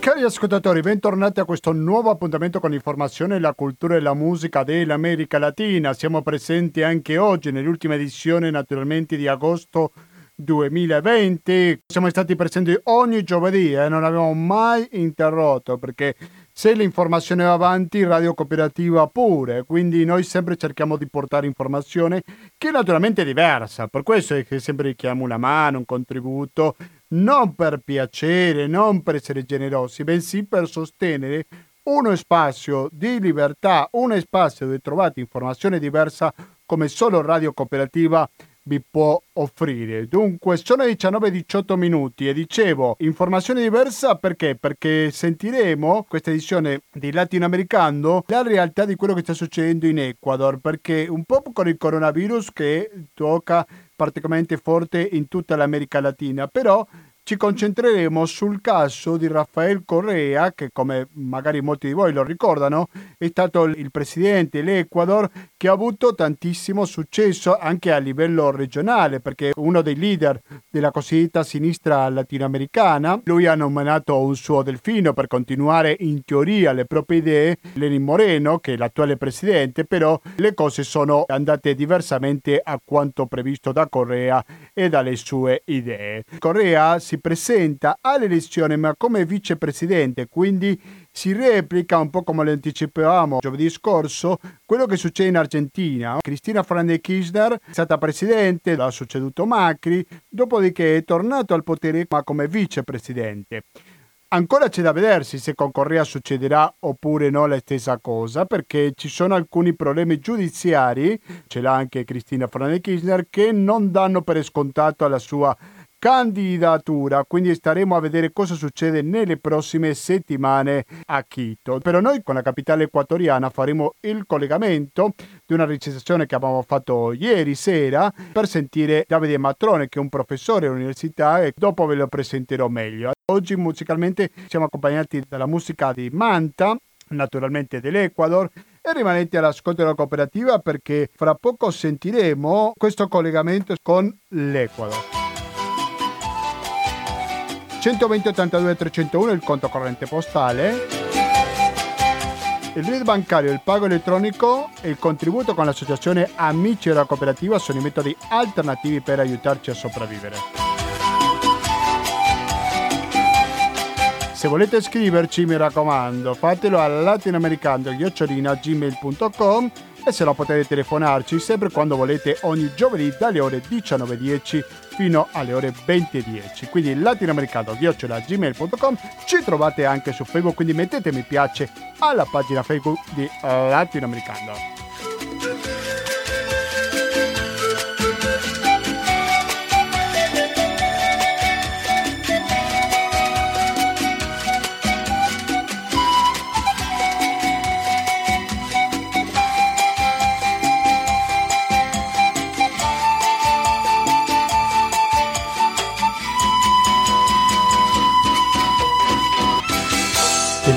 Cari ascoltatori, bentornati a questo nuovo appuntamento con informazione, la cultura e la musica dell'America Latina. Siamo presenti anche oggi nell'ultima edizione naturalmente di agosto 2020. Siamo stati presenti ogni giovedì e eh? non abbiamo mai interrotto perché se l'informazione va avanti, Radio Cooperativa pure, quindi noi sempre cerchiamo di portare informazione che naturalmente è diversa, per questo è che sempre richiamo una mano, un contributo, non per piacere, non per essere generosi, bensì per sostenere uno spazio di libertà, uno spazio dove trovate informazione diversa come solo Radio Cooperativa vi può offrire. Dunque, sono 19-18 minuti e dicevo, informazione diversa perché? Perché sentiremo questa edizione di Latinoamericano la realtà di quello che sta succedendo in Ecuador, perché un po' con il coronavirus che tocca particolarmente forte in tutta l'America Latina, però ci concentreremo sul caso di Rafael Correa, che come magari molti di voi lo ricordano, è stato il presidente dell'Ecuador che ha avuto tantissimo successo anche a livello regionale, perché è uno dei leader della cosiddetta sinistra latinoamericana. Lui ha nominato un suo delfino per continuare in teoria le proprie idee, Lenin Moreno, che è l'attuale presidente, però le cose sono andate diversamente a quanto previsto da Correa e dalle sue idee. Correa si presenta alle elezioni ma come vicepresidente, quindi si replica un po' come lo anticipavamo giovedì scorso quello che succede in Argentina. Cristina Fernández Kirchner è stata presidente, l'ha succeduto Macri, dopodiché è tornato al potere ma come vicepresidente. Ancora c'è da vedersi se con Correa succederà oppure no la stessa cosa, perché ci sono alcuni problemi giudiziari, ce l'ha anche Cristina Fernández Kirchner, che non danno per scontato la sua candidatura, quindi staremo a vedere cosa succede nelle prossime settimane a Quito. Però noi con la capitale equatoriana faremo il collegamento di una registrazione che abbiamo fatto ieri sera per sentire Davide Matrone che è un professore all'università e dopo ve lo presenterò meglio. Oggi musicalmente siamo accompagnati dalla musica di Manta, naturalmente dell'Ecuador e rimanete all'ascolto della cooperativa perché fra poco sentiremo questo collegamento con l'Ecuador. 120 82 301 il conto corrente postale, il RID bancario, il pago elettronico e il contributo con l'associazione Amici della Cooperativa sono i metodi alternativi per aiutarci a sopravvivere. Se volete scriverci, mi raccomando, fatelo al latinoamericano-gmail.com e se no potete telefonarci sempre quando volete ogni giovedì dalle ore 19.10 fino alle ore 20.10. Quindi latinoamericano-gmail.com ci trovate anche su Facebook, quindi mettete mi piace alla pagina Facebook di Latinoamericano.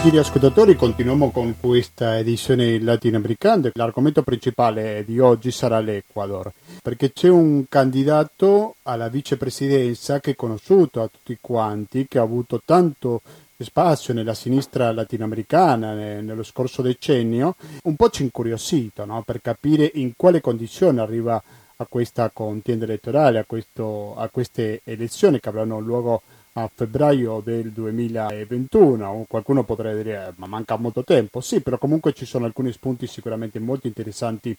Gentili ascoltatori, continuiamo con questa edizione latinoamericana. L'argomento principale di oggi sarà l'Ecuador, perché c'è un candidato alla vicepresidenza che è conosciuto a tutti quanti, che ha avuto tanto spazio nella sinistra latinoamericana nello scorso decennio, un po' ci incuriosito no? per capire in quale condizione arriva a questa contienda elettorale, a, questo, a queste elezioni che avranno luogo a febbraio del 2021. Qualcuno potrebbe dire eh, ma manca molto tempo. Sì, però comunque ci sono alcuni spunti sicuramente molto interessanti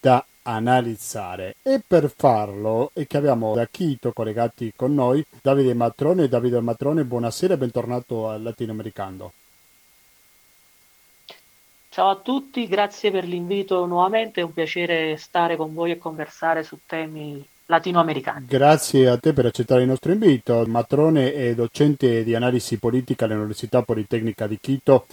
da analizzare e per farlo è che abbiamo da Quito collegati con noi Davide Matrone. Davide Matrone, buonasera e bentornato al Latinoamericano. Ciao a tutti, grazie per l'invito nuovamente, è un piacere stare con voi e conversare su temi latinoamericani. Grazie a te per accettare il nostro invito. Matrone è docente di analisi politica all'Università Politecnica di Quito.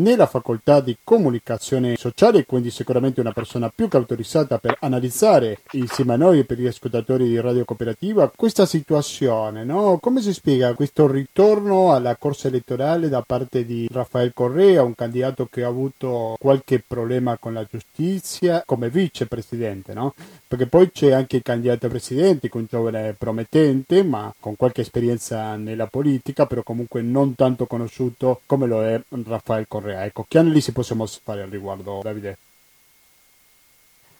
Nella facoltà di comunicazione sociale, quindi sicuramente una persona più che autorizzata per analizzare insieme a noi e per gli ascoltatori di Radio Cooperativa questa situazione, no? Come si spiega questo ritorno alla corsa elettorale da parte di Rafael Correa, un candidato che ha avuto qualche problema con la giustizia come vicepresidente, no? Perché poi c'è anche il candidato a presidente, un giovane promettente, ma con qualche esperienza nella politica, però comunque non tanto conosciuto come lo è Rafael Correa. Ecco, che analisi possiamo fare al riguardo, Davide?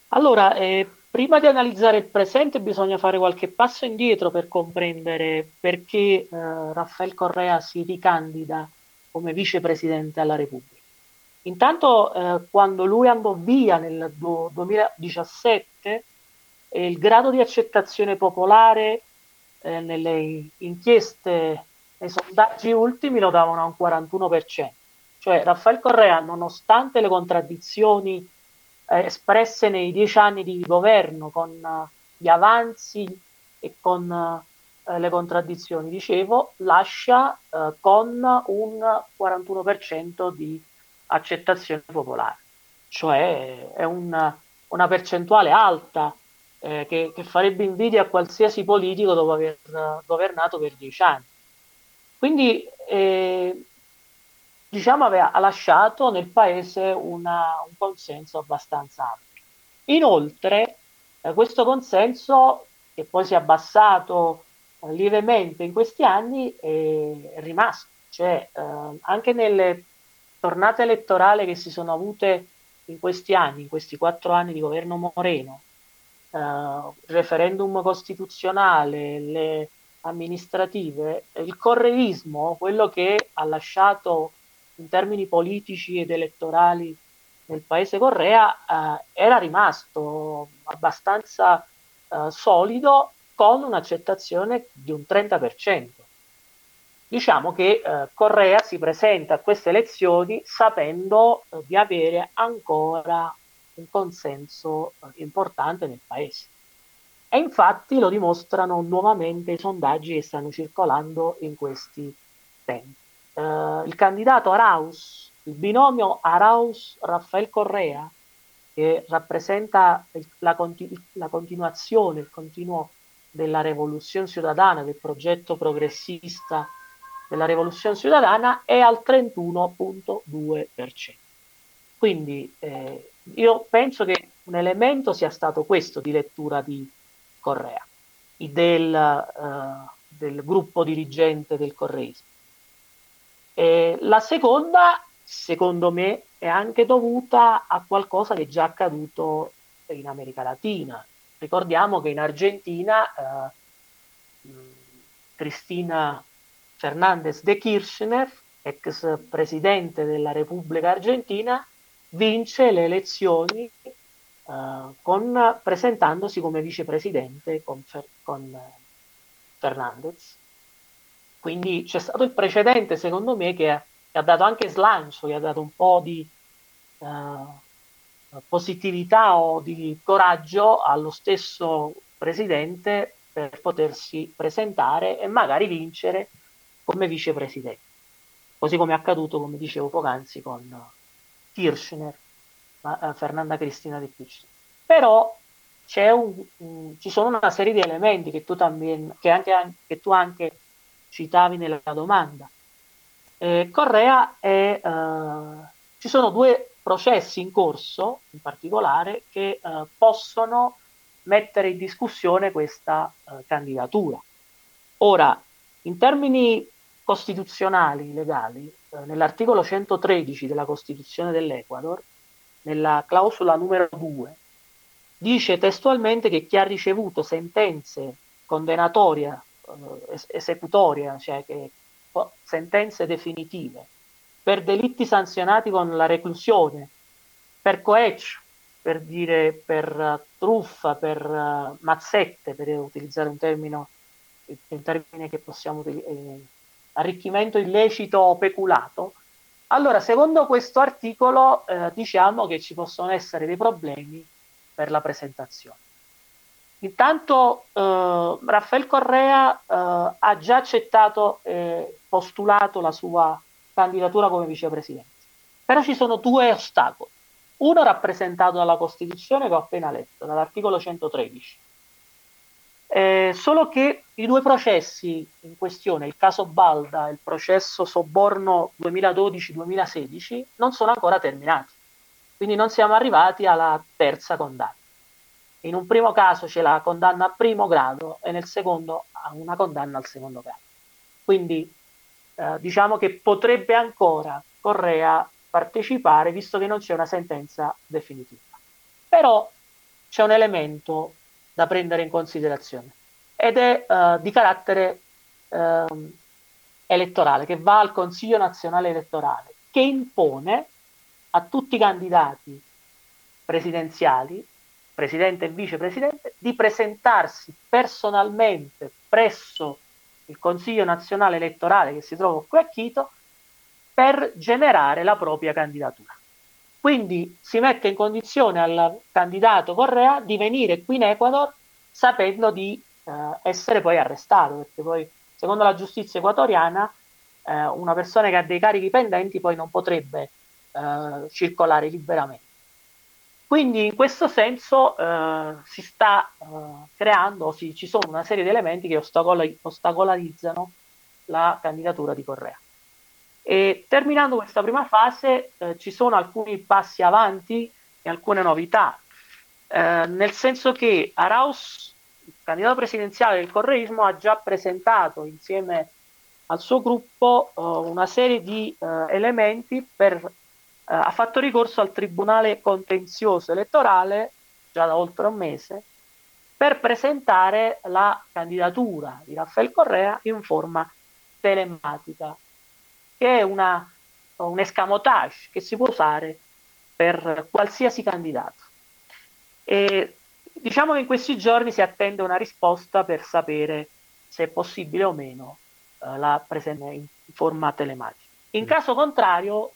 Allora, eh, prima di analizzare il presente bisogna fare qualche passo indietro per comprendere perché eh, Raffaele Correa si ricandida come vicepresidente alla Repubblica. Intanto, eh, quando lui andò via nel 2017, eh, il grado di accettazione popolare eh, nelle inchieste, nei sondaggi ultimi lo davano a un 41%. Cioè Raffaele Correa, nonostante le contraddizioni eh, espresse nei dieci anni di governo con uh, gli avanzi e con uh, le contraddizioni, dicevo, lascia uh, con un 41% di accettazione popolare. Cioè è una, una percentuale alta eh, che, che, farebbe invidia a qualsiasi politico dopo aver governato per dieci anni. Quindi eh, diciamo aveva, ha lasciato nel paese una, un consenso abbastanza ampio. Inoltre eh, questo consenso, che poi si è abbassato eh, lievemente in questi anni, è, rimasto. Cioè, eh, anche nelle tornate elettorali che si sono avute in questi anni, in questi quattro anni di governo Moreno, uh, referendum costituzionale, le amministrative, il correismo, quello che ha lasciato in termini politici ed elettorali nel paese Correa, uh, era rimasto abbastanza uh, solido con un'accettazione di un 30%. Diciamo che eh, Correa si presenta a queste elezioni sapendo eh, di avere ancora un consenso eh, importante nel paese. E infatti lo dimostrano nuovamente i sondaggi che stanno circolando in questi tempi. Uh, il candidato Arauz, il binomio Arauz-Raffaele Correa, che rappresenta la, continu- la, continuazione, il continuo della rivoluzione ciudadana, del progetto progressista della rivoluzione ciudadana, è al 31.2%. Quindi eh, io penso che un elemento sia stato questo di lettura di Correa, del, uh, del gruppo dirigente del correismo. E la seconda, secondo me, è anche dovuta a qualcosa che è già accaduto in America Latina. Ricordiamo che in Argentina uh, Cristina Fernández de Kirchner, ex presidente della Repubblica Argentina, vince le elezioni uh, con, presentandosi come vicepresidente con, con Fernandez. Quindi c'è stato il precedente, secondo me, che ha, dato anche slancio, che ha dato un po' di uh, positività o di coraggio allo stesso presidente per potersi presentare e magari vincere come vicepresidente. Così come è accaduto, come dicevo poc'anzi, con Kirchner, uh, Fernanda Cristina di Kirchner. Però un, um, ci sono una serie di elementi che tu, también, che anche, che tu anche citavi nella domanda. Eh, Correa è, uh, ci sono due processi in corso, in particolare, che uh, possono mettere in discussione questa uh, candidatura. Ora, in termini costituzionali, legali, eh, nell'articolo 113 della Costituzione dell'Ecuador, nella clausola numero 2, dice testualmente che chi ha ricevuto sentenze condennatorie, eh, esecutorie, cioè che, sentenze definitive, per delitti sanzionati con la reclusione, per coeccio, per dire per uh, truffa, per uh, mazzette, per utilizzare un termine, un termine che possiamo utilizzare arricchimento illecito o peculato, allora secondo questo articolo eh, diciamo che ci possono essere dei problemi per la presentazione. Intanto eh, Raffaele Correa eh, ha già accettato e postulato la sua candidatura come vicepresidente, Però ci sono due ostacoli. Uno rappresentato dalla Costituzione che ho appena letto, dall'articolo 113. Eh, solo che i due processi in questione, il caso Balda e il processo Sobborno 2012-2016, non sono ancora terminati. Quindi non siamo arrivati alla terza condanna. In un primo caso c'è la condanna a primo grado e nel secondo una condanna al secondo grado. Quindi eh, diciamo che potrebbe ancora Correa partecipare visto che non c'è una sentenza definitiva. Però c'è un elemento da prendere in considerazione ed è eh, di carattere eh, elettorale che va al Consiglio nazionale elettorale che impone a tutti i candidati presidenziali, presidente e vicepresidente, di presentarsi personalmente presso il Consiglio nazionale elettorale che si trova qui a Quito per generare la propria candidatura. Quindi si mette in condizione al candidato Correa di venire qui in Ecuador sapendo di eh, essere poi arrestato, perché poi secondo la giustizia equatoriana eh, una persona che ha dei carichi pendenti poi non potrebbe eh, circolare liberamente. Quindi in questo senso eh, si sta eh, creando, si, ci sono una serie di elementi che ostacol- ostacolarizzano la candidatura di Correa. E terminando questa prima fase eh, ci sono alcuni passi avanti e alcune novità, eh, nel senso che Arauz, il candidato presidenziale del correismo, ha già presentato insieme al suo gruppo eh, una serie di eh, elementi per, eh, ha fatto ricorso al Tribunale contenzioso elettorale già da oltre un mese per presentare la candidatura di Raffaele Correa in forma telematica che è una, un escamotage che si può usare per qualsiasi candidato. E diciamo che in questi giorni si attende una risposta per sapere se è possibile o meno eh, la presenza in forma telematica. In mm. caso contrario,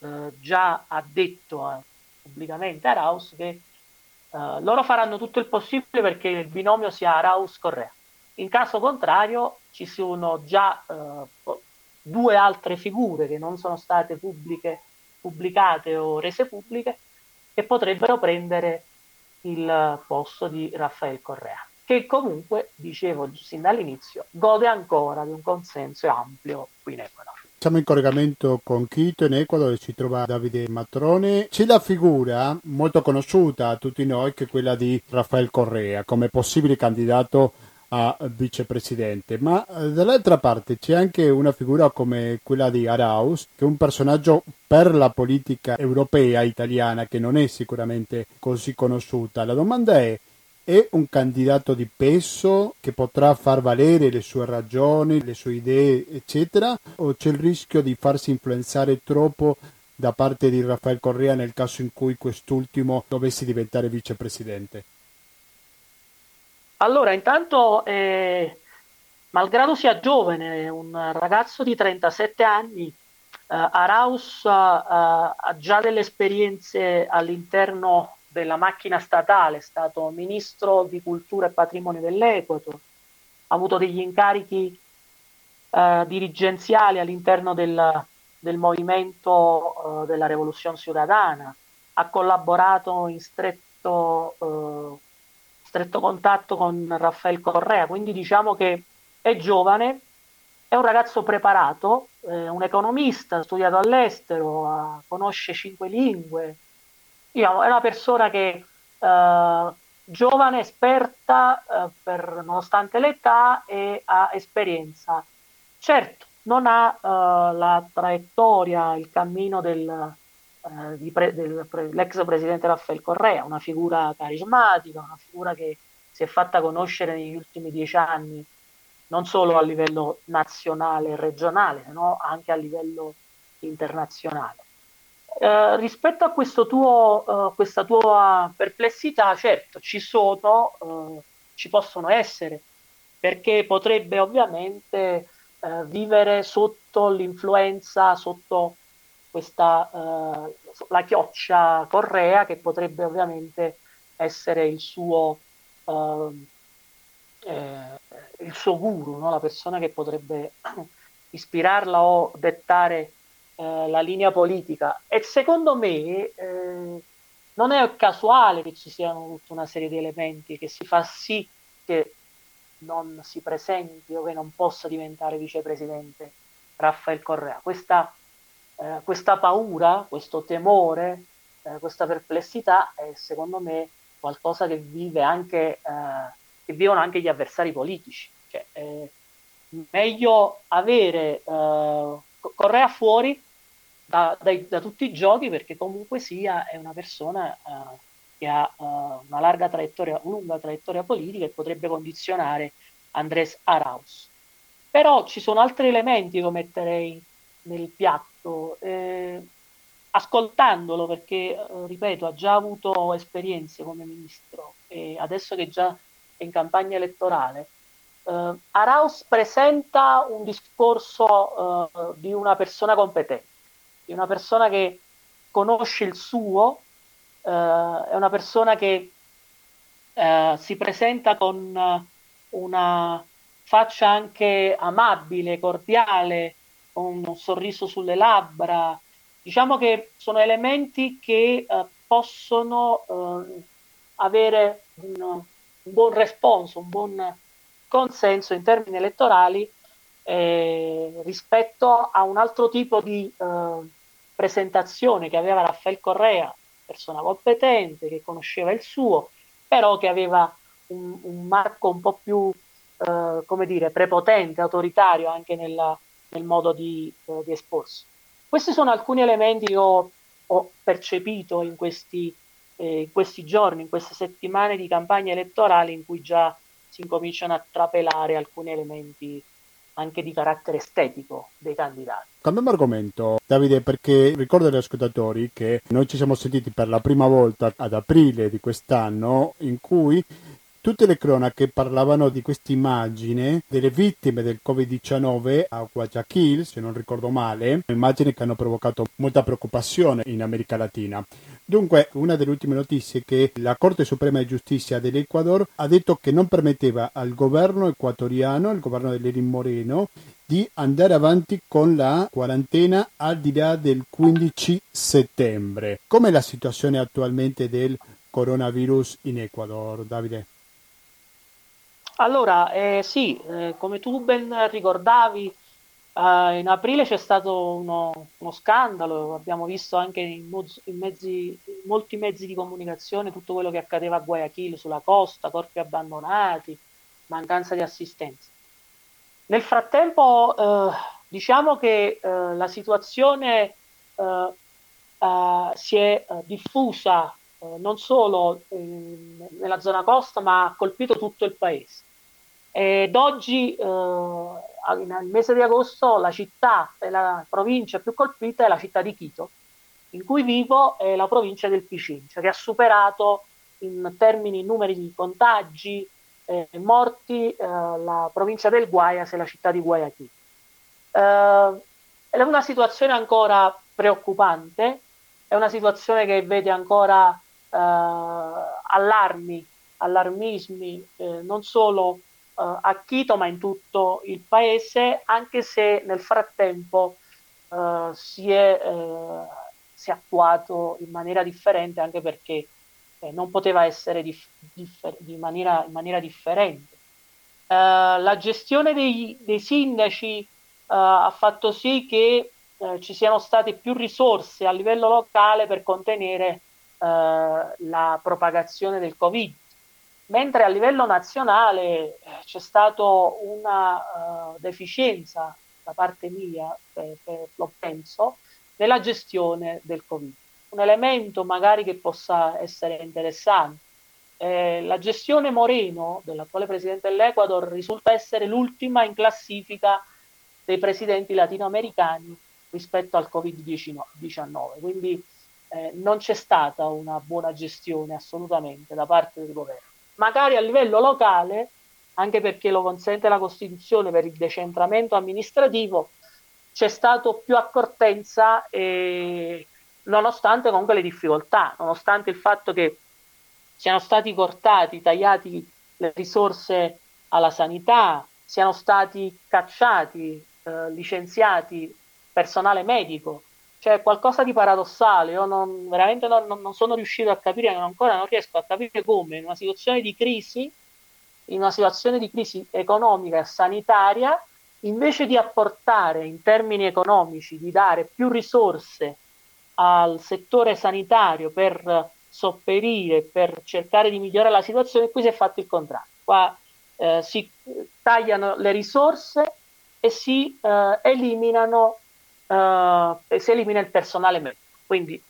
eh, già ha detto eh, pubblicamente a Raus che eh, loro faranno tutto il possibile perché il binomio sia Raus-Correa. In caso contrario, ci sono già eh, due altre figure che non sono state pubbliche, pubblicate o rese pubbliche che potrebbero prendere il posto di Raffaele Correa, che comunque, dicevo sin dall'inizio, gode ancora di un consenso ampio qui in Ecuador. Siamo in collegamento con Quito in Ecuador dove si trova Davide Matrone. C'è la figura molto conosciuta a tutti noi che è quella di Raffaele Correa come possibile candidato a vicepresidente, ma eh, dall'altra parte c'è anche una figura come quella di Arauz, che è un personaggio per la politica europea italiana che non è sicuramente così conosciuta. La domanda è, è un candidato di peso che potrà far valere le sue ragioni, le sue idee, eccetera, o c'è il rischio di farsi influenzare troppo da parte di Rafael Correa nel caso in cui quest'ultimo dovesse diventare vicepresidente? Allora, intanto, eh, malgrado sia giovane, un ragazzo di 37 anni, eh, Araus eh, ha già delle esperienze all'interno della macchina statale, è stato ministro di cultura e patrimonio dell'Equator, ha avuto degli incarichi eh, dirigenziali all'interno del, del movimento eh, della Rivoluzione Ciudadana, ha collaborato in stretto eh, stretto contatto con Raffaele Correa, quindi diciamo che è giovane, è un ragazzo preparato, eh, un economista, ha studiato all'estero, conosce cinque lingue, diciamo, è una persona che eh, giovane, esperta, eh, per, nonostante l'età e ha esperienza. Certo, non ha eh, la traiettoria, il cammino del, eh, pre, dell'ex presidente Raffaele Correa, una figura carismatica, una figura che si è fatta conoscere negli ultimi dieci anni non solo a livello nazionale e regionale, ma anche a livello internazionale. Eh, rispetto a tuo, eh, questa tua perplessità, certo, ci sono, eh, ci possono essere, perché potrebbe ovviamente eh, vivere sotto l'influenza, sotto questa uh, la chioccia Correa che potrebbe ovviamente essere il suo, eh, il suo guru, no? la persona che potrebbe ispirarla o dettare eh, la linea politica e secondo me eh, non è casuale che ci siano tutta una serie di elementi che si fa sì che non si presenti o che non possa diventare vicepresidente Raffaele Correa. Questa, eh, questa paura, questo temore, eh, questa perplessità è secondo me qualcosa che vive anche, eh, che vivono anche gli avversari politici. Cioè, meglio avere Correa fuori da, dai, da, tutti i giochi perché comunque sia è una persona uh, che ha uh, una larga traiettoria, lunga traiettoria politica e potrebbe condizionare Andrés Arauz. Però ci sono altri elementi che metterei nel piatto. Eh, ascoltandolo, perché eh, ripeto, ha già avuto esperienze come ministro e adesso che già è in campagna elettorale, eh, Arauz presenta un discorso eh, di una persona competente, di una persona che conosce il suo, eh, è una persona che eh, si presenta con una faccia anche amabile, cordiale, con un sorriso sulle labbra, Diciamo che sono elementi che eh, possono eh, avere un, un, buon responso, un buon consenso in termini elettorali eh, rispetto a un altro tipo di eh, presentazione che aveva Raffaele Correa, persona competente, che conosceva il suo, però che aveva un, un marco un po' più, eh, come dire, prepotente, autoritario anche nella, nel modo di, eh, di esporsi. Questi sono alcuni elementi che ho, ho percepito in questi, eh, in questi giorni, in queste settimane di campagna elettorale in cui già si incominciano a trapelare alcuni elementi anche di carattere estetico dei candidati. Cambiamo argomento, Davide, perché ricordo agli ascoltatori che noi ci siamo sentiti per la prima volta ad aprile di quest'anno in cui Tutte le cronache parlavano di questa immagine delle vittime del Covid-19 a Guayaquil, se non ricordo male, immagini che hanno provocato molta preoccupazione in America Latina. Dunque, una delle ultime notizie è che la Corte Suprema di Giustizia dell'Ecuador ha detto che non permetteva al governo equatoriano, il governo dell'Erin Moreno, di andare avanti con la quarantena al di là del 15 settembre. Com'è la situazione attualmente del coronavirus in Ecuador, Davide? Allora, eh, sì, eh, come tu ben ricordavi, eh, in aprile c'è stato uno, uno scandalo, abbiamo visto anche in, in, mezzi, in, molti mezzi di comunicazione tutto quello che accadeva a Guayaquil sulla costa, corpi abbandonati, mancanza di assistenza. Nel frattempo, eh, diciamo che eh, la situazione si è diffusa non solo nella zona costa, ma ha colpito tutto il paese. Ed oggi, eh, nel mese di agosto, la città e la provincia più colpita è la città di Quito, in cui vivo è la provincia del Pichincha, che ha superato in termini numeri di contagi e eh, morti eh, la provincia del Guayas e la città di Guayaquil. Eh, è una situazione ancora preoccupante, è una situazione che vede ancora eh, allarmi, allarmismi, eh, non solo uh, a Quito ma in tutto il paese, anche se nel frattempo uh, si, è, uh, si, è, attuato in maniera differente, anche perché eh, non poteva essere dif- differ- di maniera, in maniera differente. la gestione dei, dei sindaci ha fatto sì che ci siano state più risorse a livello locale per contenere la propagazione del Covid mentre a livello nazionale eh, c'è stata una uh, deficienza da parte mia, per, per, lo penso, nella gestione del Covid. Un elemento magari che possa essere interessante. Eh, la gestione Moreno, dell'attuale presidente dell'Ecuador, risulta essere l'ultima in classifica dei presidenti latinoamericani rispetto al Covid-19, quindi eh, non c'è stata una buona gestione assolutamente da parte del governo magari a livello locale, anche perché lo consente la Costituzione per il decentramento amministrativo, c'è stato più accortenza e nonostante comunque le difficoltà, nonostante il fatto che siano stati cortati, tagliati le risorse alla sanità, siano stati cacciati, eh, licenziati personale medico c'è qualcosa di paradossale, io non, veramente non, non, sono riuscito a capire, ancora non riesco a capire come in una situazione di crisi, in una situazione di crisi economica e sanitaria, invece di apportare in termini economici, di dare più risorse al settore sanitario per sopperire, per cercare di migliorare la situazione, qui si è fatto il contrario. Qua eh, si tagliano le risorse e si eh, eliminano eh, si elimina il personale medico. Quindi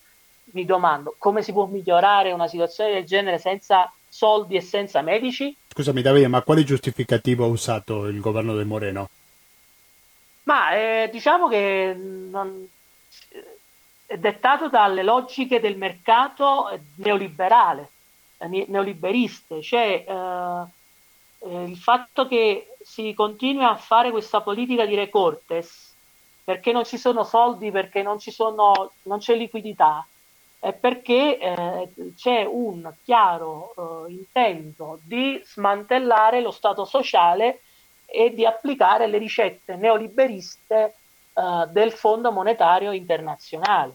mi domando come si può migliorare una situazione del genere senza soldi e senza medici? Scusami Davide, ma quale giustificativo ha usato il governo del Moreno? Ma eh, diciamo che non, è dettato dalle logiche del mercato neoliberale, eh, neoliberiste, cioè eh, eh, il fatto che si continui a fare questa politica di recortes perché non ci sono soldi, perché non, sono, non c'è liquidità, è perché eh, c'è un chiaro eh, intento di smantellare lo Stato sociale e di applicare le ricette neoliberiste eh, del Fondo Monetario Internazionale,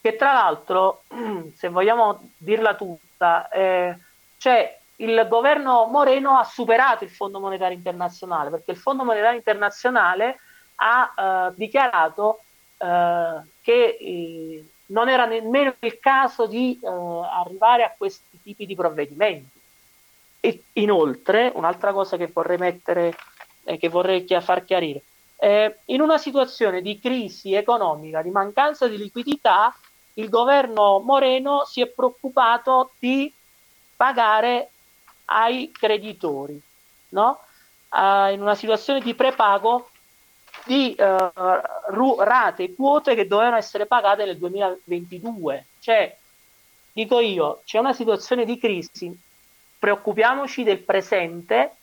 che tra l'altro, se vogliamo dirla tutta, eh, cioè il governo Moreno ha superato il Fondo Monetario Internazionale, perché il Fondo Monetario Internazionale ha eh, dichiarato eh, che eh, non era nemmeno il caso di eh, arrivare a questi tipi di provvedimenti. E inoltre, un'altra cosa che vorrei mettere, eh, che vorrei far chiarire, eh, in una situazione di crisi economica, di mancanza di liquidità, il governo Moreno si è preoccupato di pagare ai creditori, no? Uh, in una situazione di prepago di uh, rate e quote che dovevano essere pagate nel 2022. Cioè, dico io, c'è una situazione di crisi, preoccupiamoci del presente,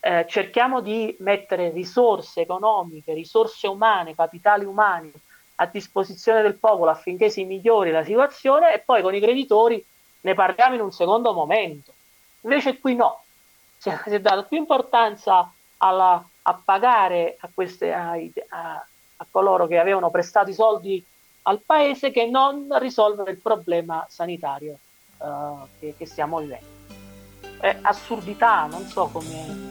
eh, cerchiamo di mettere risorse economiche, risorse umane, capitali umani a disposizione del popolo affinché si migliori la situazione e poi con i creditori ne parliamo in un secondo momento. Invece qui no, si è dato più importanza alla a pagare a, queste, a, a, a coloro che avevano prestato i soldi al paese che non risolvere il problema sanitario uh, che, che, stiamo vivendo. È assurdità, non so come,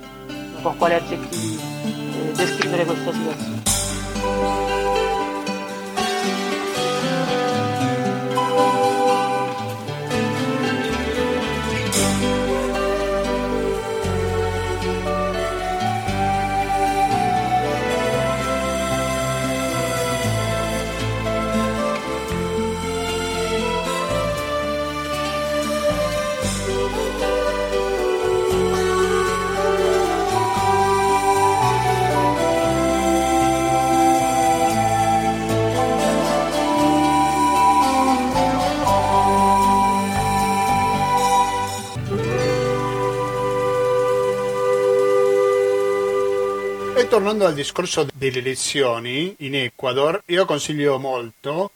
con quali aggettivi eh, descrivere questa situazione. Tornando al discorso delle elezioni in Ecuador, io consiglio molto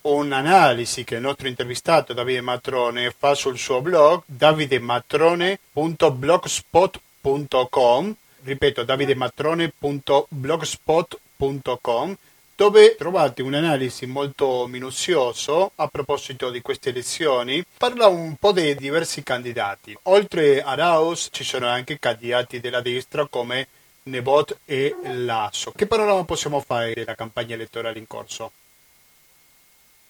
un'analisi che il nostro intervistato Davide Matrone fa sul suo blog davidematrone.blogspot.com ripeto davidematrone.blogspot.com dove trovate un'analisi molto minuziosa a proposito di queste elezioni. Parla un po' dei diversi candidati. Oltre a Raus ci sono anche candidati della destra come Nebot e Lasso. Che panorama possiamo fare della campagna elettorale in corso?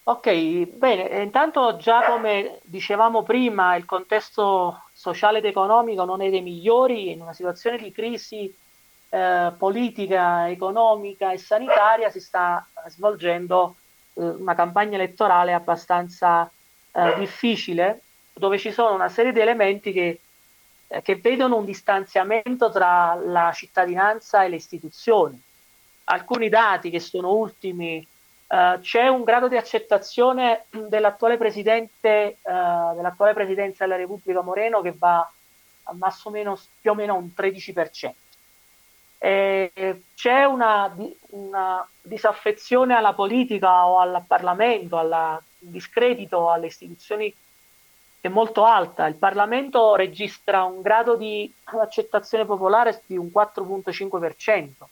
Ok, bene, intanto già come dicevamo prima, il contesto sociale ed economico non è dei migliori, in una situazione di crisi eh, politica, economica e sanitaria si sta svolgendo eh, una campagna elettorale abbastanza eh, difficile, dove ci sono una serie di elementi che eh, che vedono un distanziamento tra la cittadinanza e le istituzioni. Alcuni dati che sono ultimi, eh, c'è un grado di accettazione dell'attuale presidente, eh, dell'attuale presidenza della Repubblica Moreno che va a masso meno, più o meno un 13%. E c'è una, una, disaffezione alla politica o al Parlamento, al discredito alle istituzioni è molto alta. Il Parlamento registra un grado di accettazione popolare di un 4,5%.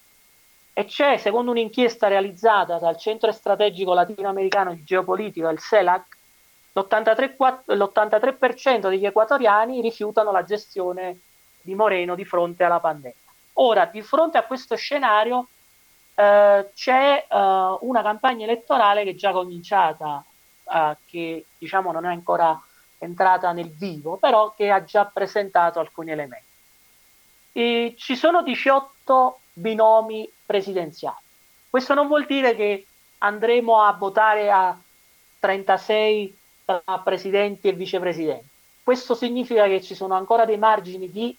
e c'è, secondo un'inchiesta realizzata dal Centro Strategico Latinoamericano di Geopolitica, il CELAC, l'83%, l'83% degli equatoriani rifiutano la gestione di Moreno di fronte alla pandemia. Ora, di fronte a questo scenario eh, c'è eh, una campagna elettorale che è già cominciata, eh, che diciamo non è ancora entrata nel vivo, però che ha già presentato alcuni elementi. E ci sono 18 binomi presidenziali. Questo non vuol dire che andremo a votare a 36 tra presidenti e vicepresidenti. Questo significa che ci sono ancora dei margini di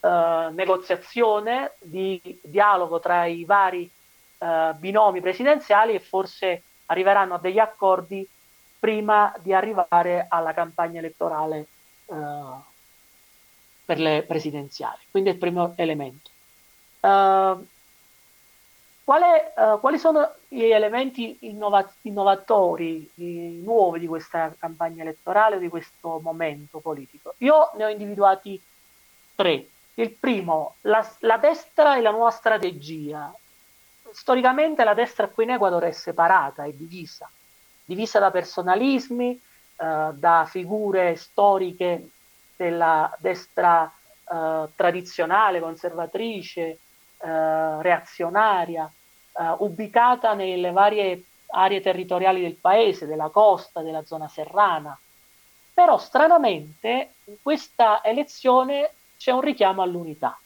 eh, negoziazione, di dialogo tra i vari eh, binomi presidenziali e forse arriveranno a degli accordi prima di arrivare alla campagna elettorale eh, per le presidenziali. Quindi è il primo elemento. Uh, quale, uh, quali sono gli elementi innova- innovatori, i, nuovi di questa campagna elettorale, di questo momento politico? Io ne ho individuati tre. Il primo, la, la destra e la nuova strategia. Storicamente la destra qui in Ecuador è separata, è divisa, divisa da personalismi, uh, da figure storiche della destra tradizionale, conservatrice, eh, reazionaria, eh, ubicata nelle varie aree territoriali del paese, della costa, della zona serrana. Però stranamente in questa elezione c'è un richiamo all'unità,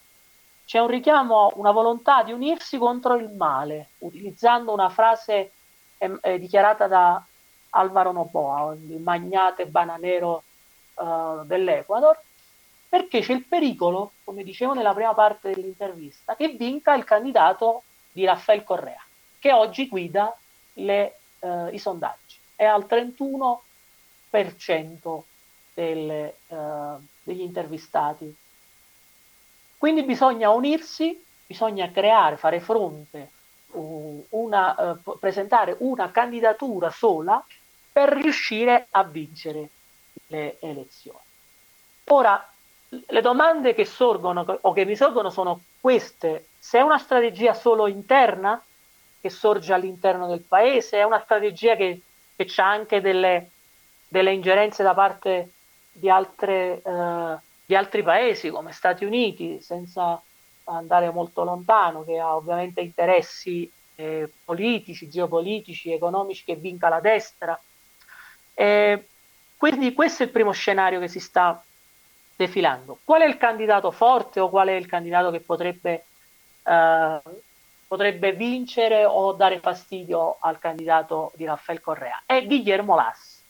c'è un richiamo, una volontà di unirsi contro il male, utilizzando una frase eh, eh, dichiarata da Alvaro Noboa, il magnate bananero eh, dell'Ecuador, perché c'è il pericolo, come dicevo nella prima parte dell'intervista, che vinca il candidato di Raffaele Correa, che oggi guida le, eh, i sondaggi. È al 31% delle, eh, degli intervistati. Quindi bisogna unirsi, bisogna creare, fare fronte, una, eh, presentare una candidatura sola per riuscire a vincere le elezioni. Ora, le domande che sorgono o che mi sorgono sono queste. Se è una strategia solo interna che sorge all'interno del paese, è una strategia che, che ha anche delle, delle, ingerenze da parte di, altre, eh, di altri paesi come Stati Uniti, senza andare molto lontano, che ha ovviamente interessi eh, politici, geopolitici, economici che vinca la destra. Eh, quindi questo è il primo scenario che si sta defilando. Qual è il candidato forte o qual è il candidato che potrebbe, eh, potrebbe vincere o dare fastidio al candidato di Raffaele Correa? È Guillermo Lass.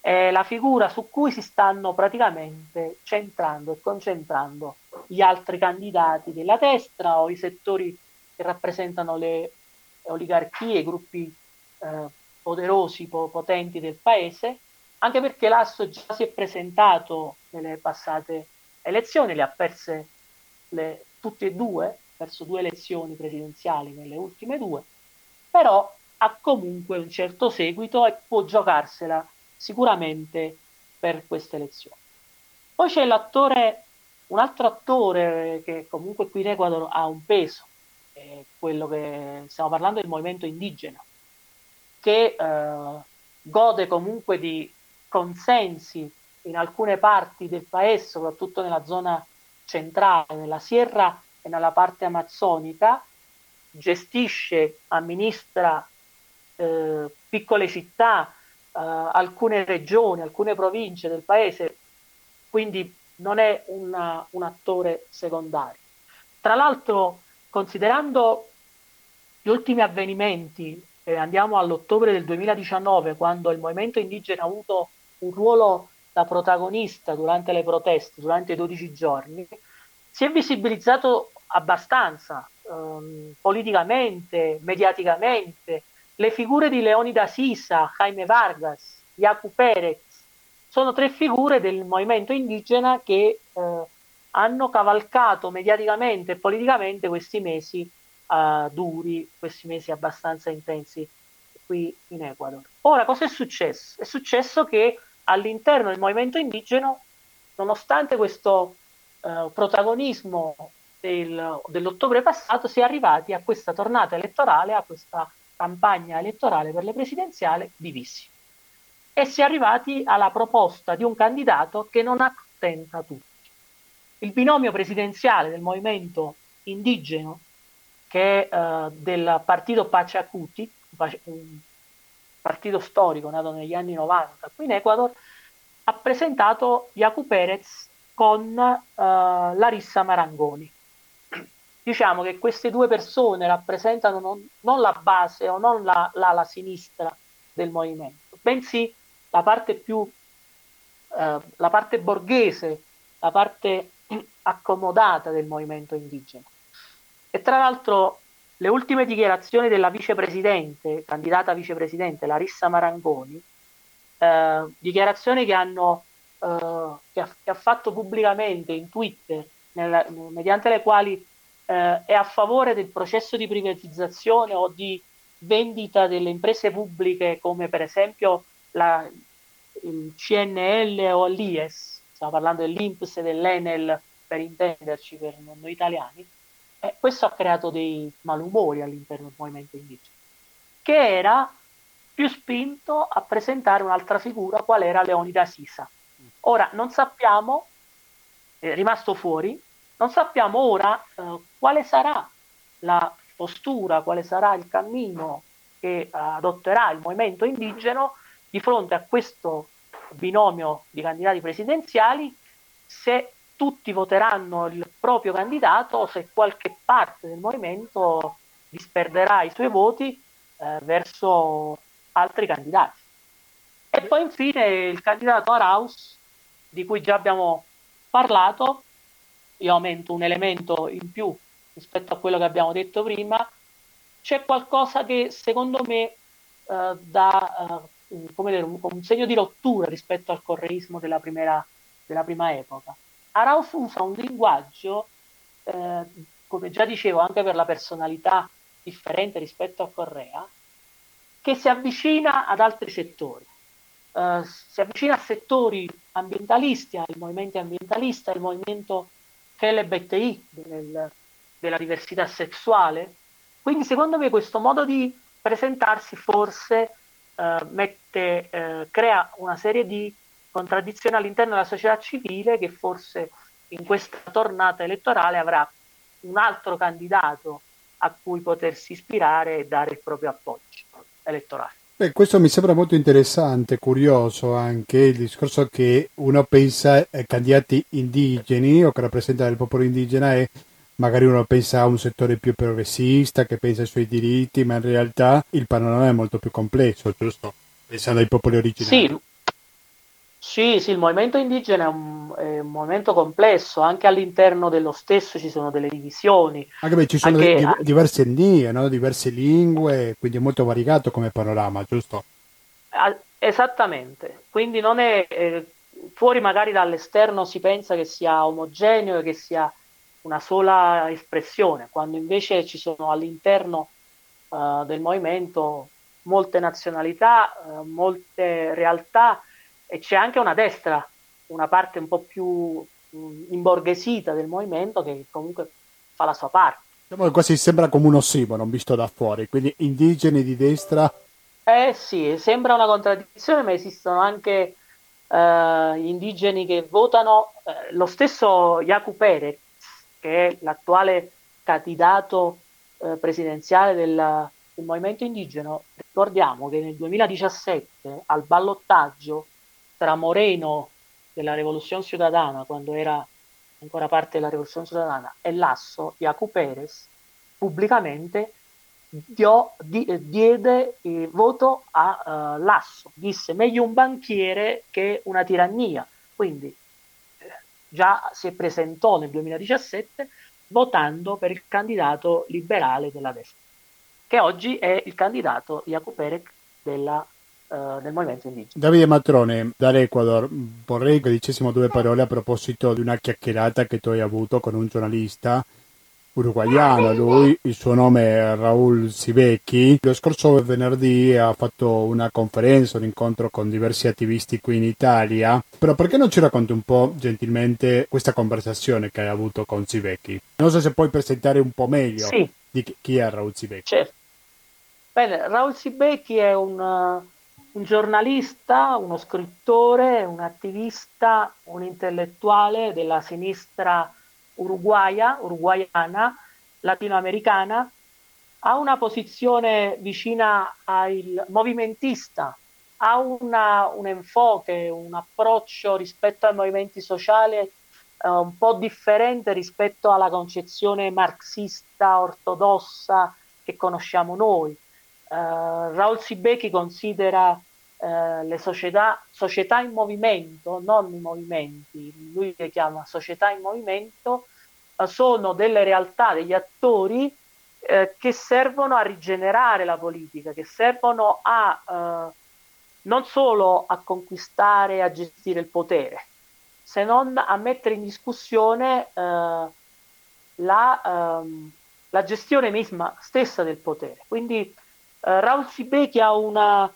È la figura su cui si stanno praticamente centrando e concentrando gli altri candidati della destra o i settori che rappresentano le oligarchie, i gruppi eh, poderosi, potenti del paese anche perché l'Asso già si è presentato nelle passate elezioni, le ha perse le, tutte e due, ha perso due elezioni presidenziali nelle ultime due, però ha comunque un certo seguito e può giocarsela sicuramente per queste elezioni. Poi c'è l'attore, un altro attore che comunque qui in Ecuador ha un peso, è quello che stiamo parlando del movimento indigeno, che eh, gode comunque di consensi in alcune parti del paese, soprattutto nella zona centrale, nella Sierra e nella parte amazzonica, gestisce, amministra eh, piccole città, eh, alcune regioni, alcune province del paese, quindi non è una, un attore secondario. Tra l'altro, considerando gli ultimi avvenimenti, eh, andiamo all'ottobre del 2019, quando il movimento indigeno ha avuto un ruolo da protagonista durante le proteste, durante i 12 giorni, si è visibilizzato abbastanza ehm, politicamente, mediaticamente. Le figure di Leonida Sisa, Jaime Vargas, Jacu Perez, sono tre figure del movimento indigena che eh, hanno cavalcato mediaticamente e politicamente questi mesi eh, duri, questi mesi abbastanza intensi qui in Ecuador. Ora, cosa è successo? È successo che all'interno del movimento indigeno, nonostante questo eh, protagonismo del, dell'ottobre passato si è arrivati a questa tornata elettorale, a questa campagna elettorale per le presidenziali divisi. E si è arrivati alla proposta di un candidato che non accontenta tutti. Il binomio presidenziale del movimento indigeno, che eh, del partito Pachacuti, un partito storico nato negli anni 90 qui in Ecuador, ha presentato Jacu Perez con uh, Larissa Marangoni. Diciamo che queste due persone rappresentano non, non la base o non la, la, la, sinistra del movimento, bensì la parte più, uh, la parte borghese, la parte accomodata del movimento indigeno. E tra l'altro le ultime dichiarazioni della vicepresidente, candidata vicepresidente Larissa Marangoni, eh, dichiarazioni che, hanno, eh, che, ha, che, ha, fatto pubblicamente in Twitter, nel, mediante le quali eh, è a favore del processo di privatizzazione o di vendita delle imprese pubbliche come per esempio la, il CNL o l'IES, stiamo parlando dell'INPS e dell'Enel per intenderci per noi italiani, eh, questo ha creato dei malumori all'interno del movimento indigeno, che era più spinto a presentare un'altra figura, qual era Leonida Sisa. Ora, non sappiamo, è rimasto fuori, non sappiamo ora eh, quale sarà la postura, quale sarà il cammino che adotterà il movimento indigeno di fronte a questo binomio di candidati presidenziali, se tutti voteranno il proprio candidato se qualche parte del movimento disperderà i suoi voti eh, verso altri candidati. E poi infine il candidato Araus, di cui già abbiamo parlato, io aumento un elemento in più rispetto a quello che abbiamo detto prima, c'è qualcosa che secondo me eh, dà eh, dire, un, un, segno di rottura rispetto al correismo della, primera, della prima epoca. Araus usa un linguaggio, eh, come già dicevo, anche per la personalità differente rispetto a Correa, che si avvicina ad altri settori. Uh, si avvicina a settori ambientalisti, al movimento ambientalista, al movimento LGBTI, del, della diversità sessuale. Quindi secondo me questo modo di presentarsi forse uh, mette, uh, crea una serie di contraddizioni all'interno della società civile che forse in questa tornata elettorale avrà un altro candidato a cui potersi ispirare e dare il proprio appoggio elettorale. Beh, questo mi sembra molto interessante, curioso anche il discorso che uno pensa ai candidati indigeni o che rappresentano il popolo indigena e magari uno pensa a un settore più progressista che pensa ai suoi diritti, ma in realtà il panorama è molto più complesso, giusto? Pensando ai popoli originari. Sì, sì, sì, il movimento indigeno è un, è un, movimento complesso, anche all'interno dello stesso ci sono delle divisioni. Anche perché ci sono anche, di, diverse etnie, no? diverse lingue, quindi è molto variegato come panorama, giusto? Esattamente, quindi non è eh, fuori magari dall'esterno si pensa che sia omogeneo, che sia una sola espressione, quando invece ci sono all'interno uh, del movimento molte nazionalità, uh, molte realtà e c'è anche una destra, una parte un po' più mh, imborghesita del movimento che comunque fa la sua parte. Diciamo quasi sembra come un ossimoro visto da fuori, quindi indigeni di destra. Eh sì, sembra una contraddizione, ma esistono anche eh, indigeni che votano. Eh, lo stesso Jacu Perez, che è l'attuale candidato eh, presidenziale del, del movimento indigeno, ricordiamo che nel 2017 al ballottaggio tra Moreno della Rivoluzione Ciudadana, quando era ancora parte della Rivoluzione Ciudadana, e Lasso, Jacu Perez, pubblicamente dio, di, diede il voto a uh, Lasso. Disse meglio un banchiere che una tirannia. Quindi eh, già si presentò nel 2017 votando per il candidato liberale della destra, che oggi è il candidato Jacu Perez della del movimento indigeno. Davide Matrone, dall'Ecuador, vorrei che dicessimo due parole a proposito di una chiacchierata che tu hai avuto con un giornalista uruguaiano, lui, il suo nome è Raul Sivecchi. Lo scorso venerdì ha fatto una conferenza, un incontro con diversi attivisti qui in Italia. Però perché non ci racconti un po' gentilmente questa conversazione che hai avuto con Sivecchi? Non so se puoi presentare un po' meglio sì. di chi è Raul Sivecchi. Certo. Bene, Raul Sivecchi è un, un giornalista, uno scrittore, un attivista, un intellettuale della sinistra uruguaya, uruguayana, latinoamericana, ha una posizione vicina al movimentista, ha una, un enfoque, un approccio rispetto ai movimenti sociali eh, un po' differente rispetto alla concezione marxista ortodossa che conosciamo noi. Eh, Raul Sibecchi considera eh, le società, società in movimento, non i movimenti, lui le chiama società in movimento, eh, sono delle realtà, degli attori eh, che servono a rigenerare la politica, che servono a eh, non solo a conquistare e a gestire il potere, se non a mettere in discussione eh, la, ehm, la, gestione misma stessa del potere. Quindi eh, Raul Sibeki ha una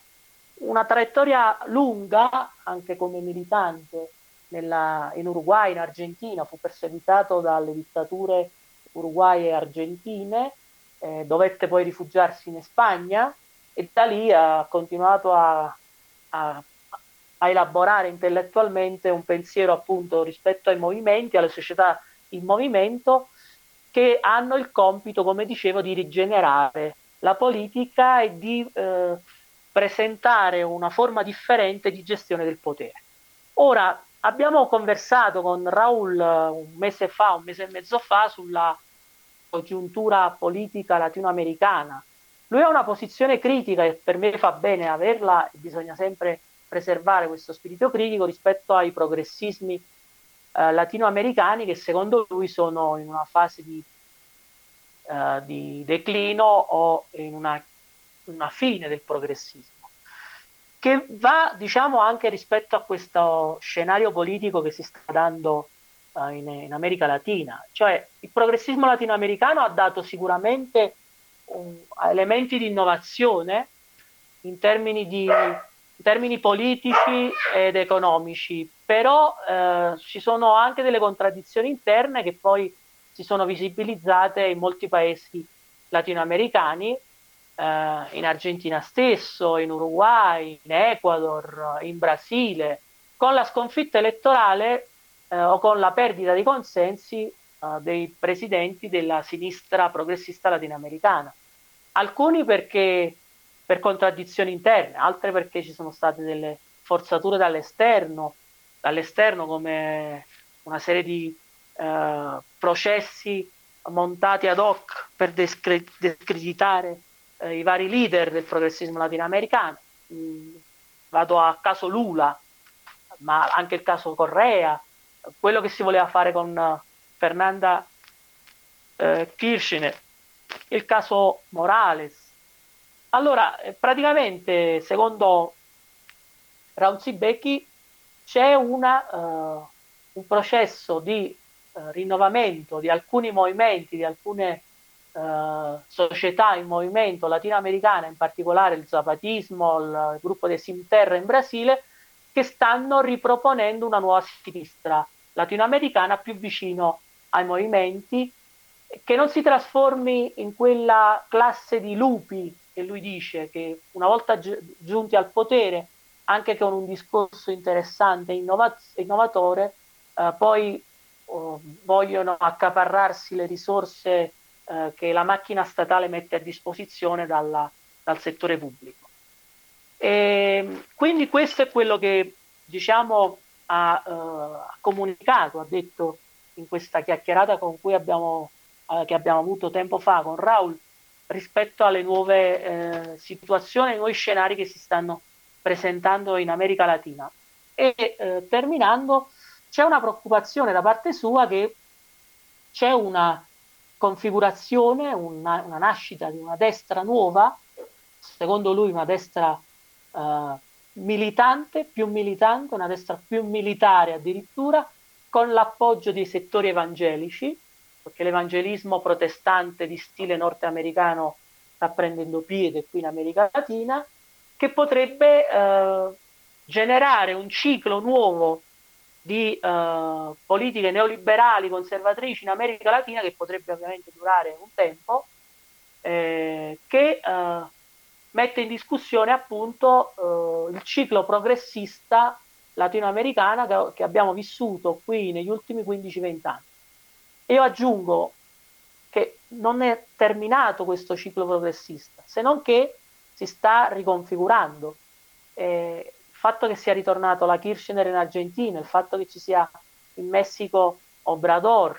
una traiettoria lunga anche come militante nella, in Uruguay, in Argentina, fu perseguitato dalle dittature uruguaye e argentine, eh, dovette poi rifugiarsi in Spagna e da lì ha continuato a, a, a, elaborare intellettualmente un pensiero appunto rispetto ai movimenti, alle società in movimento che hanno il compito, come dicevo, di rigenerare la politica e di eh, presentare una forma differente di gestione del potere. Ora, abbiamo conversato con Raul eh, un mese fa, un mese e mezzo fa, sulla congiuntura politica latinoamericana. Lui ha una posizione critica e per me fa bene averla, bisogna sempre preservare questo spirito critico rispetto ai progressismi eh, latinoamericani che secondo lui sono in una fase di, eh, di declino o in una una fine del progressismo, che va diciamo anche rispetto a questo scenario politico che si sta dando uh, in, in, America Latina. Cioè il progressismo latinoamericano ha dato sicuramente um, elementi di innovazione in termini, di, in termini politici ed economici, però eh, ci sono anche delle contraddizioni interne che poi si sono visibilizzate in molti paesi latinoamericani eh, in Argentina stesso, in Uruguay, in Ecuador, in Brasile, con la sconfitta elettorale eh, o con la perdita di consensi eh, dei presidenti della sinistra progressista latinoamericana. Alcuni perché per contraddizioni interne, altre perché ci sono state delle forzature dall'esterno, dall'esterno come una serie di eh, processi montati ad hoc per discreditare eh, i vari leader del progressismo latinoamericano. Mm, vado a caso Lula, ma anche il caso Correa, quello che si voleva fare con uh, Fernanda eh, Kirchner, il caso Morales. Allora, eh, praticamente, secondo Raul Becchi, c'è una, uh, un processo di uh, rinnovamento di alcuni movimenti, di alcune eh, società in movimento latinoamericana, in particolare il zapatismo, il gruppo dei Simterra in Brasile, che stanno riproponendo una nuova sinistra latinoamericana più vicino ai movimenti, che non si trasformi in quella classe di lupi che lui dice che una volta giunti al potere, anche con un discorso interessante e innovat- innovatore, eh, poi oh, vogliono accaparrarsi le risorse eh, che la macchina statale mette a disposizione dalla, dal settore pubblico. E quindi questo è quello che diciamo, ha, ha, comunicato, ha detto in questa chiacchierata abbiamo, uh, che abbiamo avuto tempo fa con Raul rispetto alle nuove eh, situazioni, ai nuovi scenari che si stanno presentando in America Latina. E eh, terminando, c'è una preoccupazione da parte sua che c'è una configurazione, una, una, nascita di una destra nuova, secondo lui una destra uh, militante, più militante, una destra più militare addirittura, con l'appoggio dei settori evangelici perché l'evangelismo protestante di stile nordamericano sta prendendo piede qui in America Latina, che potrebbe eh, generare un ciclo nuovo di eh, politiche neoliberali conservatrici in America Latina che potrebbe ovviamente durare un tempo, eh, che eh, mette in discussione appunto eh, il ciclo progressista latinoamericana che, che, abbiamo vissuto qui negli ultimi 15-20 anni. Io aggiungo che non è terminato questo ciclo progressista, se non che si sta riconfigurando. Eh, fatto che sia ritornato la Kirchner in Argentina, il fatto che ci sia in Messico Obrador,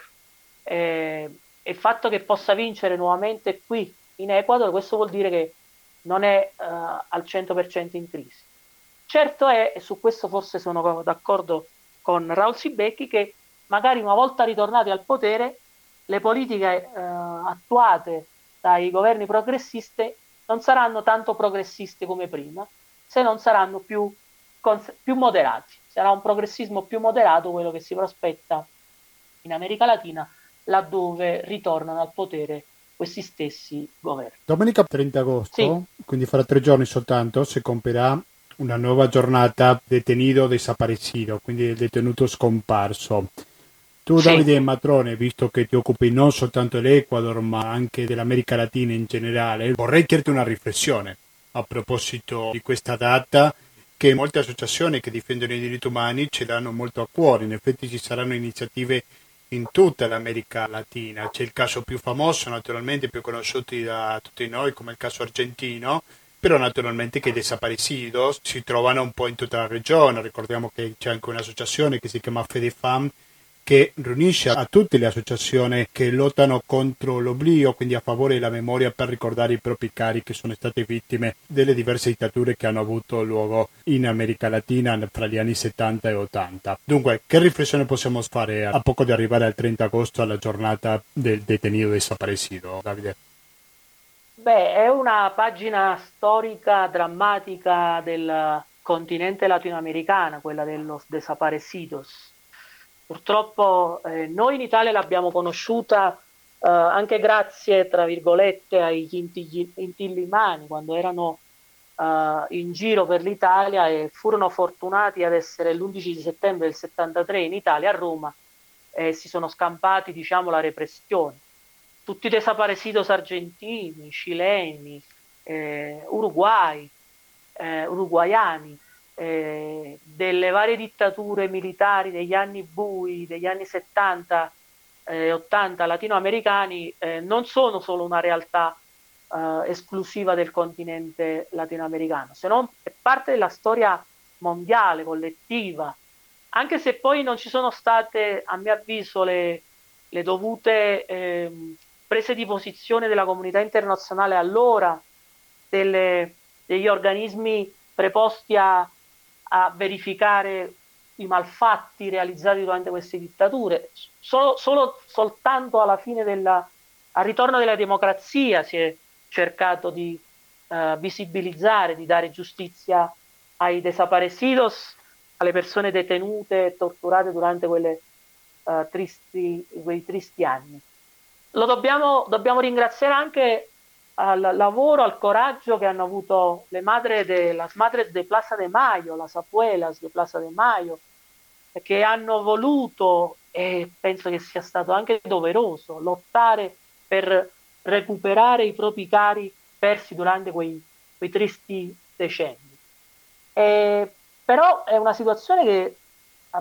eh, il fatto che possa vincere nuovamente qui in Ecuador, questo vuol dire che non è uh, al 100% in crisi. Certo è, e su questo forse sono d'accordo con Raul Sibecchi, che magari una volta ritornati al potere, le politiche uh, attuate dai governi progressisti non saranno tanto progressiste come prima, se non saranno più più moderati. Sarà un progressismo più moderato quello che si prospetta in America Latina, laddove ritornano al potere questi stessi governi. Domenica 30 agosto, sì. quindi fra tre giorni soltanto, si compirà una nuova giornata detenido desaparecido, quindi il detenuto scomparso. Tu sì. Davide Matrone, visto che ti occupi non soltanto dell'Ecuador ma anche dell'America Latina in generale, vorrei chiederti una riflessione a proposito di questa data che molte associazioni che difendono i diritti umani ce l'hanno molto a cuore. In effetti ci saranno iniziative in tutta l'America Latina. C'è il caso più famoso, naturalmente più conosciuto da tutti noi, come il caso argentino, però naturalmente che i desaparecidos si trovano un po' in tutta la regione. Ricordiamo che c'è anche un'associazione che si chiama Fedefam che riunisce a tutte le associazioni che lottano contro l'oblio, quindi a favore della memoria per ricordare i propri cari che sono state vittime delle diverse dittature che hanno avuto luogo in America Latina fra gli anni 70 e 80. Dunque, che riflessione possiamo fare a poco di arrivare al 30 agosto alla giornata del detenuto desaparecido, Davide? Beh, è una pagina storica drammatica del continente latinoamericano, quella dello desaparecidos Purtroppo eh, noi in Italia l'abbiamo conosciuta eh, anche grazie, tra virgolette, ai intillimani quando erano eh, in giro per l'Italia e furono fortunati ad essere l'11 settembre del 73 in Italia, a Roma, e si sono scampati, diciamo, la repressione. Tutti i desaparecidos argentini, cileni, eh, uruguay, eh, delle varie dittature militari degli anni bui, degli anni 70 e eh, 80 latinoamericani, eh, non sono solo una realtà eh, esclusiva del continente latinoamericano, se non è parte della storia mondiale, collettiva, anche se poi non ci sono state, a mio avviso, le, le dovute ehm, prese di posizione della comunità internazionale allora, delle, degli organismi preposti a a verificare i malfatti realizzati durante queste dittature. Solo, solo soltanto alla fine della, al ritorno della democrazia si è cercato di uh, visibilizzare, di dare giustizia ai desaparecidos, alle persone detenute e torturate durante quelle, uh, tristi, quei tristi anni. Lo dobbiamo, dobbiamo ringraziare anche al lavoro, al coraggio che hanno avuto le madri de las de Plaza de Mayo, las abuelas de Plaza de Mayo, che hanno voluto, e penso che sia stato anche doveroso, lottare per recuperare i propri cari persi durante quei, quei tristi decenni. E, però è una situazione che,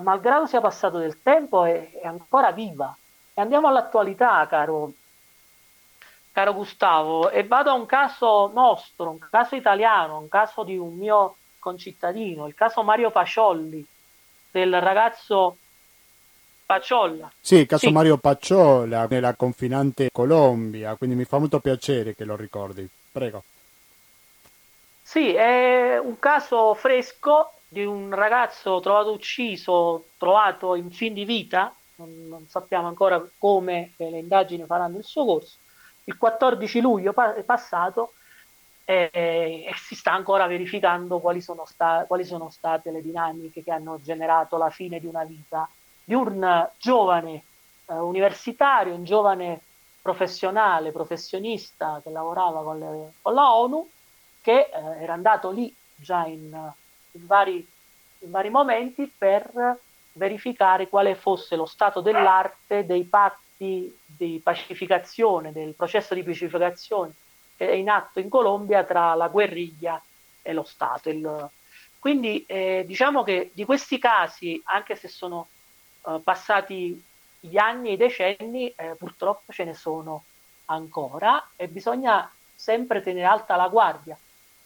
malgrado sia passato del tempo, è, è ancora viva. E andiamo all'attualità, caro caro Gustavo, e vado a un caso nostro, un caso italiano, un caso di un mio concittadino, il caso Mario Paciolli, del ragazzo Paciolla. Sì, il caso sì. Mario Pacciolla nella confinante Colombia, quindi mi fa molto piacere che lo ricordi. Prego. Sì, è un caso fresco di un ragazzo trovato ucciso, trovato in fin di vita, non, non sappiamo ancora come le indagini faranno il suo corso, il 14 luglio pa- passato e, e, si sta ancora verificando quali sono, sta- quali sono state le dinamiche che hanno generato la fine di una vita di un giovane eh, universitario, un giovane professionale, professionista che lavorava con, le, con la ONU, che eh, era andato lì già in, in, vari, in vari momenti per verificare quale fosse lo stato dell'arte dei patti di pacificazione, del processo di pacificazione che è in atto in Colombia tra la guerriglia e lo Stato. Il, quindi eh, diciamo che di questi casi, anche se sono eh, passati gli anni e i decenni, eh, purtroppo ce ne sono ancora e bisogna sempre tenere alta la guardia.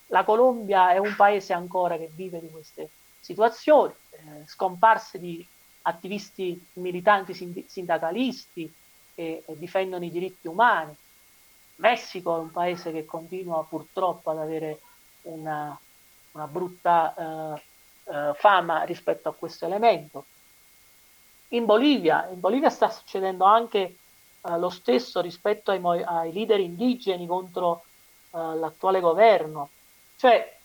La Colombia è un paese ancora che vive di queste situazioni, eh, scomparse di attivisti militanti sindacalisti che difendono i diritti umani. Messico è un paese che continua purtroppo ad avere una, una brutta eh, eh, fama rispetto a questo elemento. In Bolivia, in Bolivia sta succedendo anche eh, lo stesso rispetto ai, ai, leader indigeni contro eh, l'attuale governo. Cioè,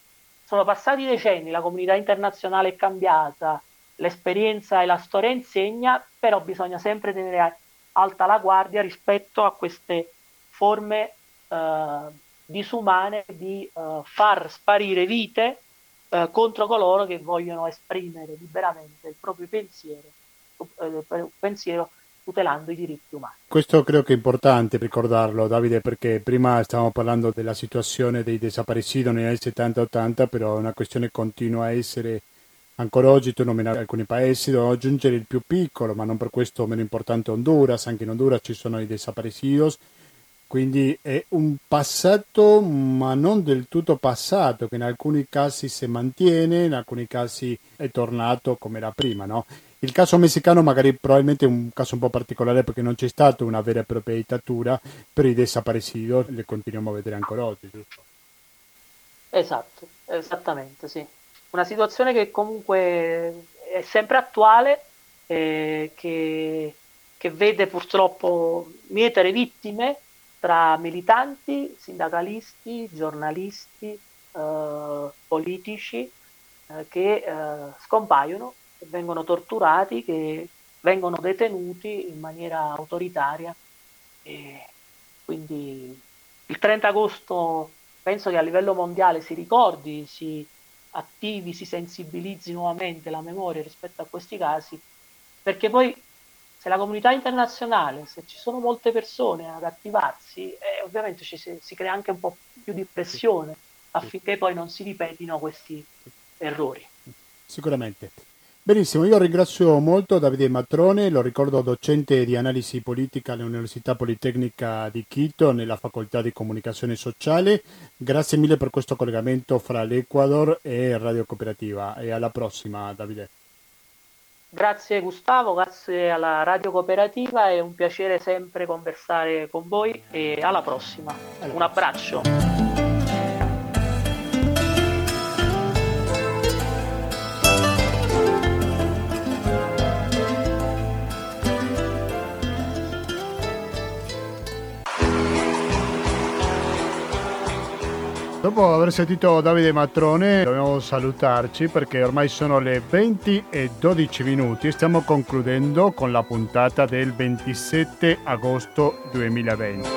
sono passati decenni, la comunità internazionale è cambiata, l'esperienza e la storia insegna, però bisogna sempre tenere alta la guardia rispetto a queste forme eh, disumane di eh, far sparire vite eh, contro coloro che vogliono esprimere liberamente il proprio pensiero, eh, pensiero tutelando i diritti umani. Questo credo che è importante ricordarlo, Davide, perché prima stavamo parlando della situazione dei desaparecidos negli anni 70-80, però è una questione che continua a essere Ancora oggi tu nominavi alcuni paesi, devo aggiungere il più piccolo, ma non per questo meno importante Honduras, anche in Honduras ci sono i desaparecidos, quindi è un passato ma non del tutto passato, che in alcuni casi si mantiene, in alcuni casi è tornato come era prima, no? Il caso messicano magari probabilmente è un caso un po' particolare perché non c'è stata una vera e propria dittatura, per i desaparecidos le continuiamo a vedere ancora oggi, giusto? Esatto, esattamente, sì una situazione che comunque è sempre attuale, eh, che, che, vede purtroppo mietere vittime tra militanti, sindacalisti, giornalisti, eh, politici eh, che eh, scompaiono, che vengono torturati, che vengono detenuti in maniera autoritaria. E quindi il 30 agosto penso che a livello mondiale si ricordi, si, attivi, si sensibilizzi nuovamente la memoria rispetto a questi casi, perché poi se la comunità internazionale, se ci sono molte persone ad attivarsi, eh, ovviamente ci si, si, crea anche un po' più di pressione affinché poi non si ripetino questi errori. Sicuramente. Benissimo, io ringrazio molto Davide Matrone, lo ricordo docente di analisi politica all'Università Politecnica di Quito nella facoltà di comunicazione sociale. Grazie mille per questo collegamento fra l'Ecuador e Radio Cooperativa e alla prossima Davide. Grazie Gustavo, grazie alla Radio Cooperativa, è un piacere sempre conversare con voi e alla prossima. Un abbraccio. Dopo aver sentito Davide Matrone dobbiamo salutarci perché ormai sono le 20 e 12 minuti stiamo concludendo con la puntata del 27 agosto 2020.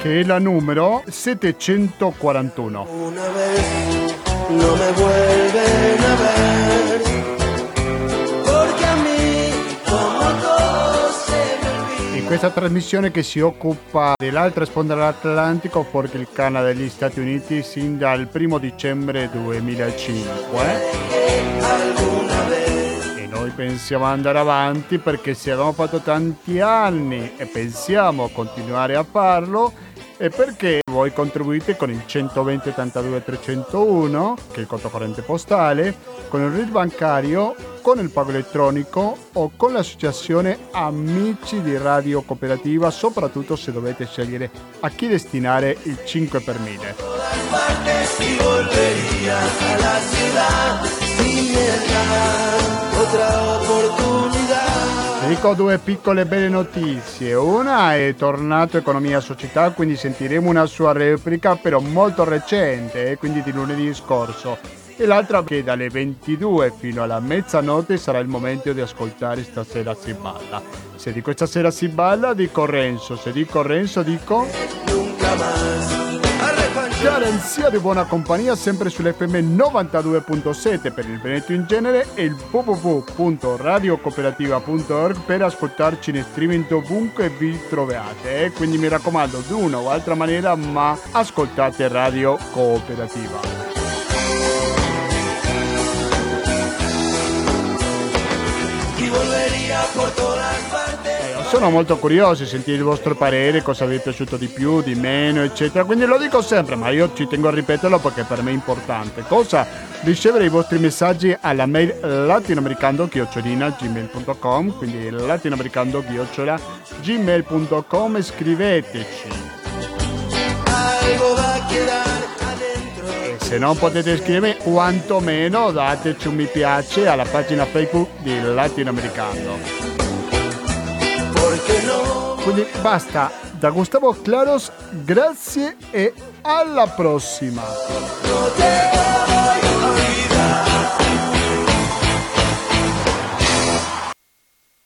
che è la numero 741. No me vuelven a ver. Porque a mí, como todo se me In questa trasmissione che si occupa dell'altra sponda dell'Atlantico perché il Canada e gli Stati Uniti sin dal primo dicembre 2005. E noi pensiamo andare avanti perché se abbiamo fatto tanti anni e pensiamo continuare a farlo, e perché voi contribuite con il 120 82 301, che è il conto corrente postale, con il RID bancario, con il pago elettronico o con l'associazione Amici di Radio Cooperativa, soprattutto se dovete scegliere a chi destinare il 5 per 1000. Dico due piccole belle notizie. Una è tornato Economia Società, quindi sentiremo una sua replica, però molto recente, eh, quindi di lunedì scorso. E l'altra che dalle 22 fino alla mezzanotte sarà il momento di ascoltare Stasera si balla. Se dico stasera si balla, dico Renzo. Se dico Renzo, dico... Nunca más garanzia di buona compagnia sempre sull'FM 92.7 per il Veneto in genere e il www.radiocooperativa.org per ascoltarci in streaming dovunque vi troviate. Quindi mi raccomando, di una o altra maniera, ma ascoltate Radio Cooperativa. Y volvería por todas partes sono molto curioso di sentire il vostro parere, cosa vi è piaciuto di più, di meno, eccetera. Quindi lo dico sempre, ma io ci tengo a ripeterlo perché per me è importante. Cosa? Ricevere i vostri messaggi alla mail latinoamericando-gmail.com quindi latinoamericando-gmail.com scriveteci. Se non potete scrivere, quantomeno dateci un mi piace alla pagina Facebook di Latinoamericano. Quindi basta, da Gustavo Claros, grazie e alla prossima.